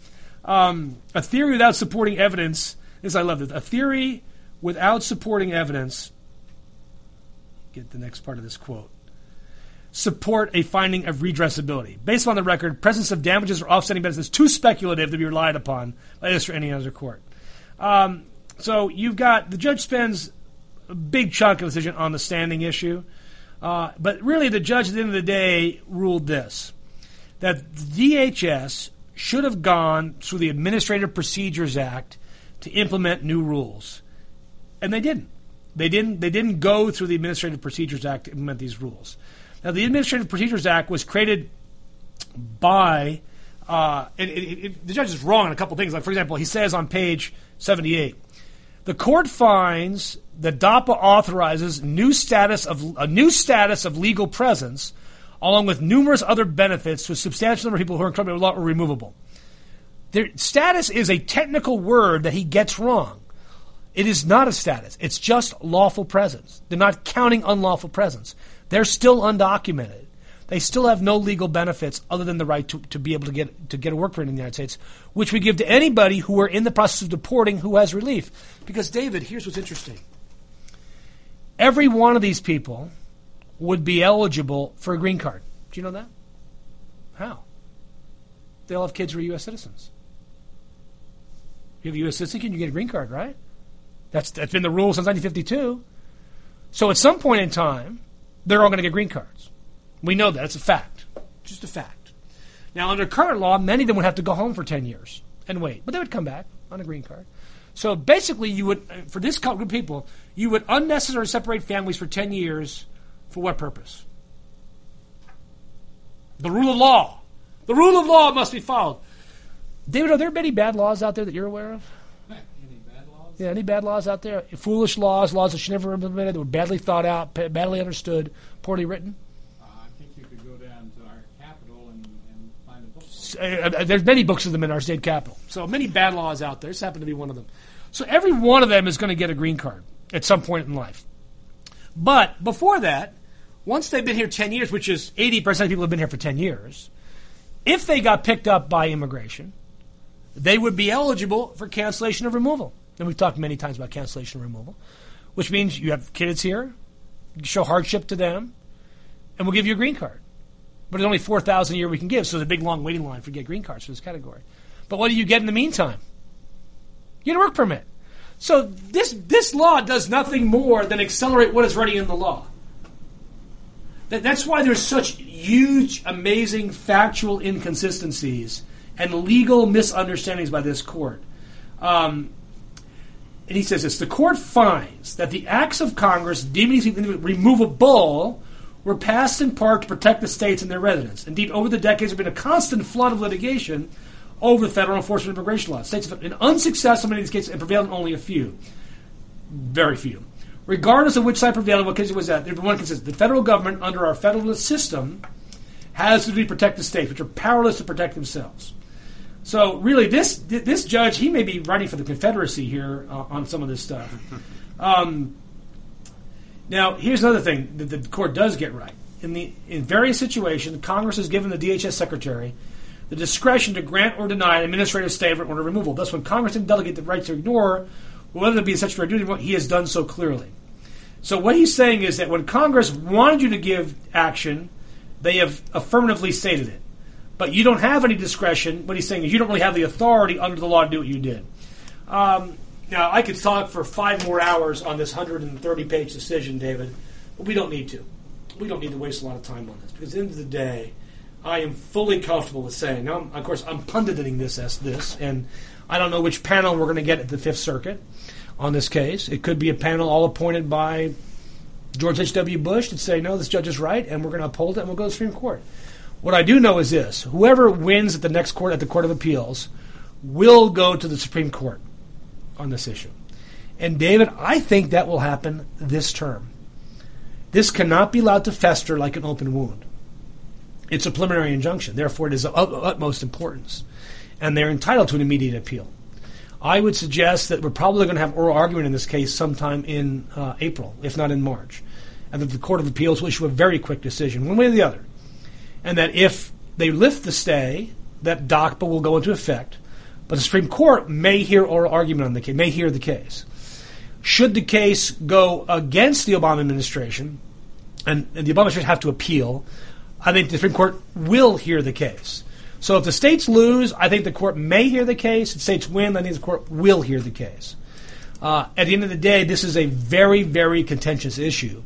Um, a theory without supporting evidence, this I love this, a theory without supporting evidence, get the next part of this quote, support a finding of redressability. Based on the record, presence of damages or offsetting benefits is too speculative to be relied upon by this or any other court. Um, so you've got, the judge spends a big chunk of the decision on the standing issue. Uh, but really, the judge at the end of the day ruled this that the DHS should have gone through the Administrative Procedures Act to implement new rules. And they didn't. They didn't they didn't go through the Administrative Procedures Act to implement these rules. Now the Administrative Procedures Act was created by uh, it, it, it, the judge is wrong on a couple things. Like for example, he says on page seventy eight, the court finds that DAPA authorizes new status of a new status of legal presence, along with numerous other benefits to a substantial number of people who are in criminal law or removable. Their status is a technical word that he gets wrong. It is not a status. It's just lawful presence. They're not counting unlawful presence. They're still undocumented. They still have no legal benefits other than the right to, to be able to get to get a work permit in the United States, which we give to anybody who are in the process of deporting who has relief. Because David, here's what's interesting. Every one of these people would be eligible for a green card. Do you know that? How? They all have kids who are U.S. citizens. You have a U.S. citizen, you get a green card, right? That's that's been the rule since 1952. So at some point in time, they're all going to get green cards. We know that. It's a fact. Just a fact. Now, under current law, many of them would have to go home for 10 years and wait, but they would come back on a green card. So basically, you would, uh, for this group of people, you would unnecessarily separate families for 10 years for what purpose? The rule of law. The rule of law must be followed. David, are there many bad laws out there that you're aware of? Yeah, any bad laws out there? Foolish laws, laws that should never have been implemented, that were badly thought out, badly understood, poorly written? Uh, I think you could go down to our capital and, and find a book. uh, uh, there's many books of them in our state capital. So many bad laws out there. This happened to be one of them. So every one of them is going to get a green card at some point in life. But before that, once they've been here 10 years, which is 80% of people have been here for 10 years, if they got picked up by immigration, they would be eligible for cancellation of removal. And we've talked many times about cancellation removal, which means you have kids here, show hardship to them, and we'll give you a green card. But there's only 4,000 a year we can give, so there's a big long waiting line for get green cards for this category. But what do you get in the meantime? You get a work permit. So this, this law does nothing more than accelerate what is already in the law. That, that's why there's such huge, amazing factual inconsistencies and legal misunderstandings by this court. Um, and he says this the court finds that the acts of Congress deeming removable were passed in part to protect the states and their residents. Indeed, over the decades, there has been a constant flood of litigation over the federal enforcement of immigration laws. States have been unsuccessful in many of these cases and prevailed in only a few. Very few. Regardless of which side prevailed, what case it was that, one consists the federal government, under our federalist system, has to protect the states, which are powerless to protect themselves. So really, this this judge, he may be writing for the Confederacy here uh, on some of this stuff. [laughs] Um, now, here's another thing that the court does get right. In the in various situations, Congress has given the DHS secretary the discretion to grant or deny an administrative stay of order removal. Thus, when Congress didn't delegate the right to ignore whether it be such a duty, he has done so clearly. So what he's saying is that when Congress wanted you to give action, they have affirmatively stated it. But you don't have any discretion. What he's saying is you don't really have the authority under the law to do what you did. Um, now, I could talk for five more hours on this 130 page decision, David, but we don't need to. We don't need to waste a lot of time on this because at the end of the day, I am fully comfortable with saying, now, of course, I'm punditing this as this, and I don't know which panel we're going to get at the Fifth Circuit on this case. It could be a panel all appointed by George H.W. Bush to say, no, this judge is right, and we're going to uphold it, and we'll go to the Supreme Court. What I do know is this whoever wins at the next court, at the Court of Appeals, will go to the Supreme Court on this issue. And David, I think that will happen this term. This cannot be allowed to fester like an open wound. It's a preliminary injunction, therefore, it is of utmost importance. And they're entitled to an immediate appeal. I would suggest that we're probably going to have oral argument in this case sometime in uh, April, if not in March, and that the Court of Appeals will issue a very quick decision, one way or the other. And that if they lift the stay, that DAPA will go into effect, but the Supreme Court may hear oral argument on the case, may hear the case. Should the case go against the Obama administration, and, and the Obama administration have to appeal, I think the Supreme Court will hear the case. So if the states lose, I think the court may hear the case. If states win, I think the court will hear the case. Uh, at the end of the day, this is a very, very contentious issue,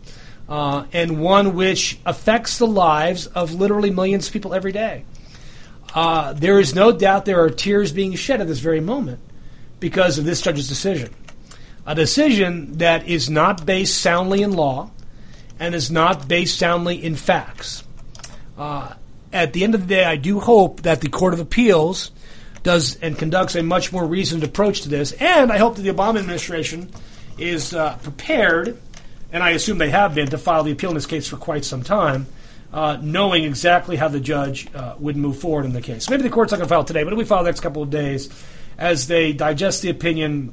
uh, and one which affects the lives of literally millions of people every day. Uh, there is no doubt there are tears being shed at this very moment because of this judge's decision. A decision that is not based soundly in law and is not based soundly in facts. Uh, at the end of the day, I do hope that the Court of Appeals does and conducts a much more reasoned approach to this, and I hope that the Obama administration is uh, prepared, and I assume they have been, to file the appeal in this case for quite some time, uh, knowing exactly how the judge uh, would move forward in the case. Maybe the court's not going to file today, but be filed the next couple of days as they digest the opinion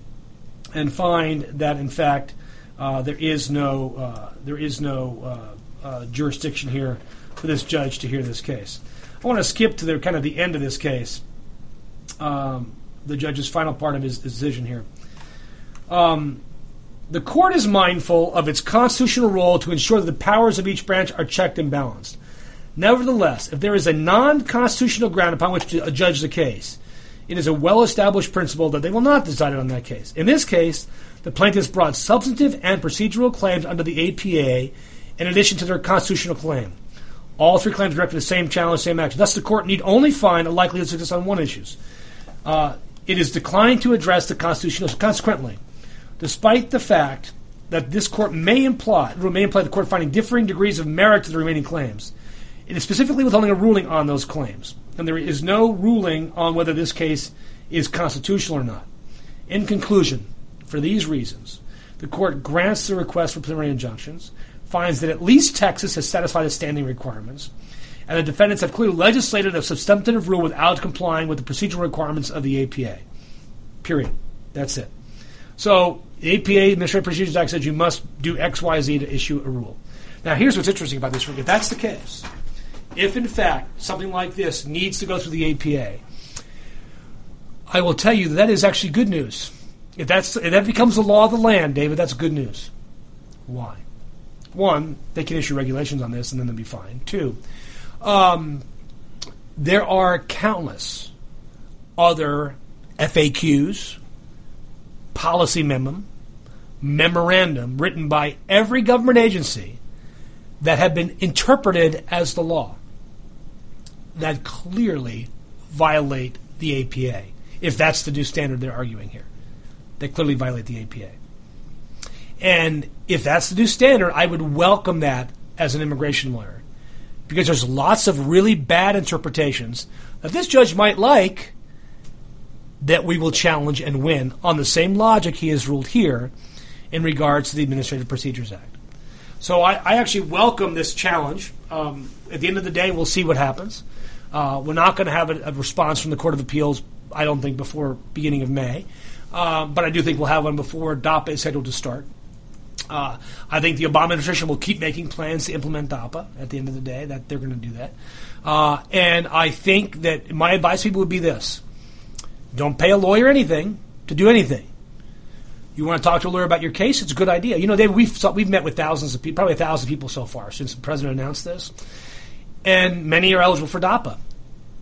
and find that, in fact, uh, there is no uh, there is no uh, jurisdiction here for this judge to hear this case. I want to skip to the kind of the end of this case, um, the judge's final part of his decision here. Um, the court is mindful of its constitutional role to ensure that the powers of each branch are checked and balanced. Nevertheless, if there is a non constitutional ground upon which to judge the case, it is a well established principle that they will not decide it on that case. In this case, the plaintiffs brought substantive and procedural claims under the APA in addition to their constitutional claim. All three claims direct to the same challenge, same action. Thus, the court need only find a likelihood of success on one issue. Uh, it is declining to address the constitutional. Consequently, despite the fact that this court may imply, may imply the court finding differing degrees of merit to the remaining claims, it is specifically withholding a ruling on those claims, and there is no ruling on whether this case is constitutional or not. In conclusion, for these reasons, the court grants the request for preliminary injunctions, finds that at least Texas has satisfied its standing requirements, and the defendants have clearly legislated a substantive rule without complying with the procedural requirements of the APA. Period. That's it. So the APA Administrative Procedures Act says you must do X, Y, Z to issue a rule. Now, here's what's interesting about this. If that's the case, if in fact something like this needs to go through the APA, I will tell you that, that is actually good news. If that's if that becomes the law of the land, David, that's good news. Why? One, they can issue regulations on this, and then they'll be fine. Two, um, there are countless other FAQs, policy memo, memorandum written by every government agency that have been interpreted as the law that clearly violate the APA, if that's the new standard they're arguing here. They clearly violate the APA. And if that's the new standard, I would welcome that as an immigration lawyer. Because there's lots of really bad interpretations that this judge might like that we will challenge and win on the same logic he has ruled here in regards to the Administrative Procedures Act. So I, I actually welcome this challenge. Um, at the end of the day, we'll see what happens. Uh, we're not going to have a, a, response from the Court of Appeals, I don't think, before beginning of May. Uh, but I do think we'll have one before DAPA is scheduled to start. Uh, I think the Obama administration will keep making plans to implement DAPA at the end of the day, that they're going to do that. Uh, and I think that my advice to people would be this don't pay a lawyer anything to do anything. You want to talk to a lawyer about your case? It's a good idea. You know, David, we've we've met with thousands of people, probably a thousand people so far since the president announced this, and many are eligible for DAPA,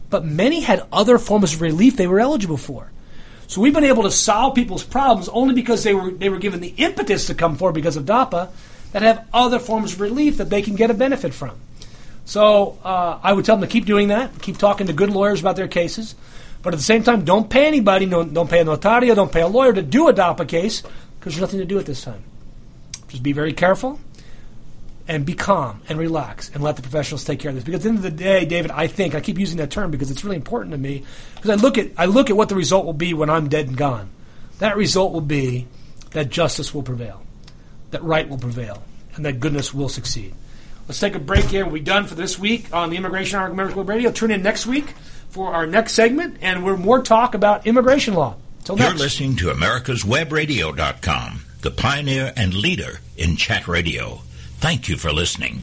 but many had other forms of relief they were eligible for. So we've been able to solve people's problems only because they were they were given the impetus to come forward because of DAPA that have other forms of relief that they can get a benefit from. So uh, I would tell them to keep doing that, keep talking to good lawyers about their cases, but at the same time, don't pay anybody, don't, don't pay a notario, don't pay a lawyer to do a DAPA case because there's nothing to do at this time. Just be very careful and be calm and relax and let the professionals take care of this. Because at the end of the day, David, I think I keep using that term because it's really important to me. Because I look at I look at what the result will be when I'm dead and gone. That result will be that justice will prevail, that right will prevail, and that goodness will succeed. Let's take a break here. We're done for this week on the Immigration Hour American Radio. Tune in next week for our next segment, and we're more talk about immigration law. Till You're listening to America's Webradio.com, the pioneer and leader in chat radio. Thank you for listening.